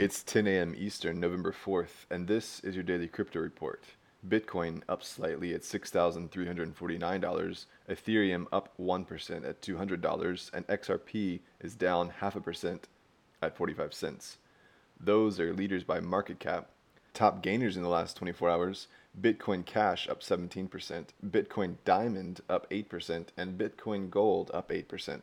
It's 10 a.m. Eastern, November 4th, and this is your daily crypto report. Bitcoin up slightly at $6,349, Ethereum up 1% at $200, and XRP is down half a percent at 45 cents. Those are leaders by market cap. Top gainers in the last 24 hours Bitcoin Cash up 17%, Bitcoin Diamond up 8%, and Bitcoin Gold up 8%.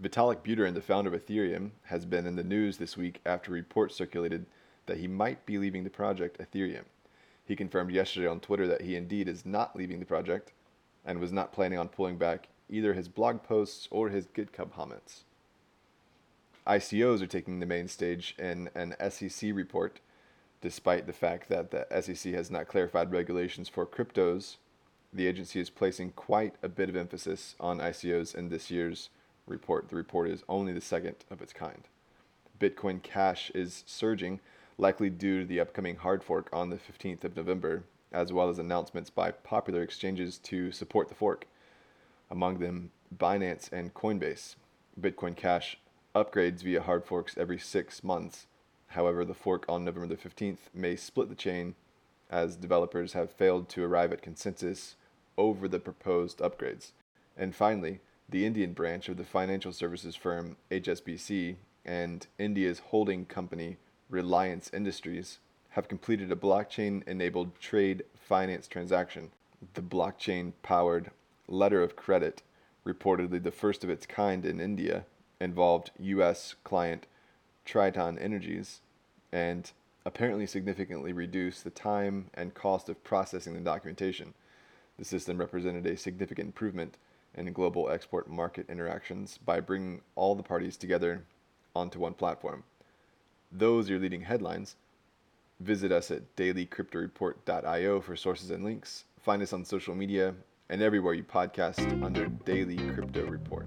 Vitalik Buterin, the founder of Ethereum, has been in the news this week after reports circulated that he might be leaving the project Ethereum. He confirmed yesterday on Twitter that he indeed is not leaving the project and was not planning on pulling back either his blog posts or his GitHub comments. ICOs are taking the main stage in an SEC report, despite the fact that the SEC has not clarified regulations for cryptos. The agency is placing quite a bit of emphasis on ICOs in this year's report. The report is only the second of its kind. Bitcoin Cash is surging, likely due to the upcoming hard fork on the 15th of November, as well as announcements by popular exchanges to support the fork, among them Binance and Coinbase. Bitcoin Cash upgrades via hard forks every six months. However, the fork on November the 15th may split the chain as developers have failed to arrive at consensus over the proposed upgrades. And finally, the Indian branch of the financial services firm HSBC and India's holding company Reliance Industries have completed a blockchain enabled trade finance transaction. The blockchain powered letter of credit, reportedly the first of its kind in India, involved U.S. client Tricon Energies and apparently significantly reduced the time and cost of processing the documentation. The system represented a significant improvement and global export market interactions by bringing all the parties together onto one platform. Those are your leading headlines. Visit us at dailycryptoreport.io for sources and links. Find us on social media and everywhere you podcast under Daily Crypto Report.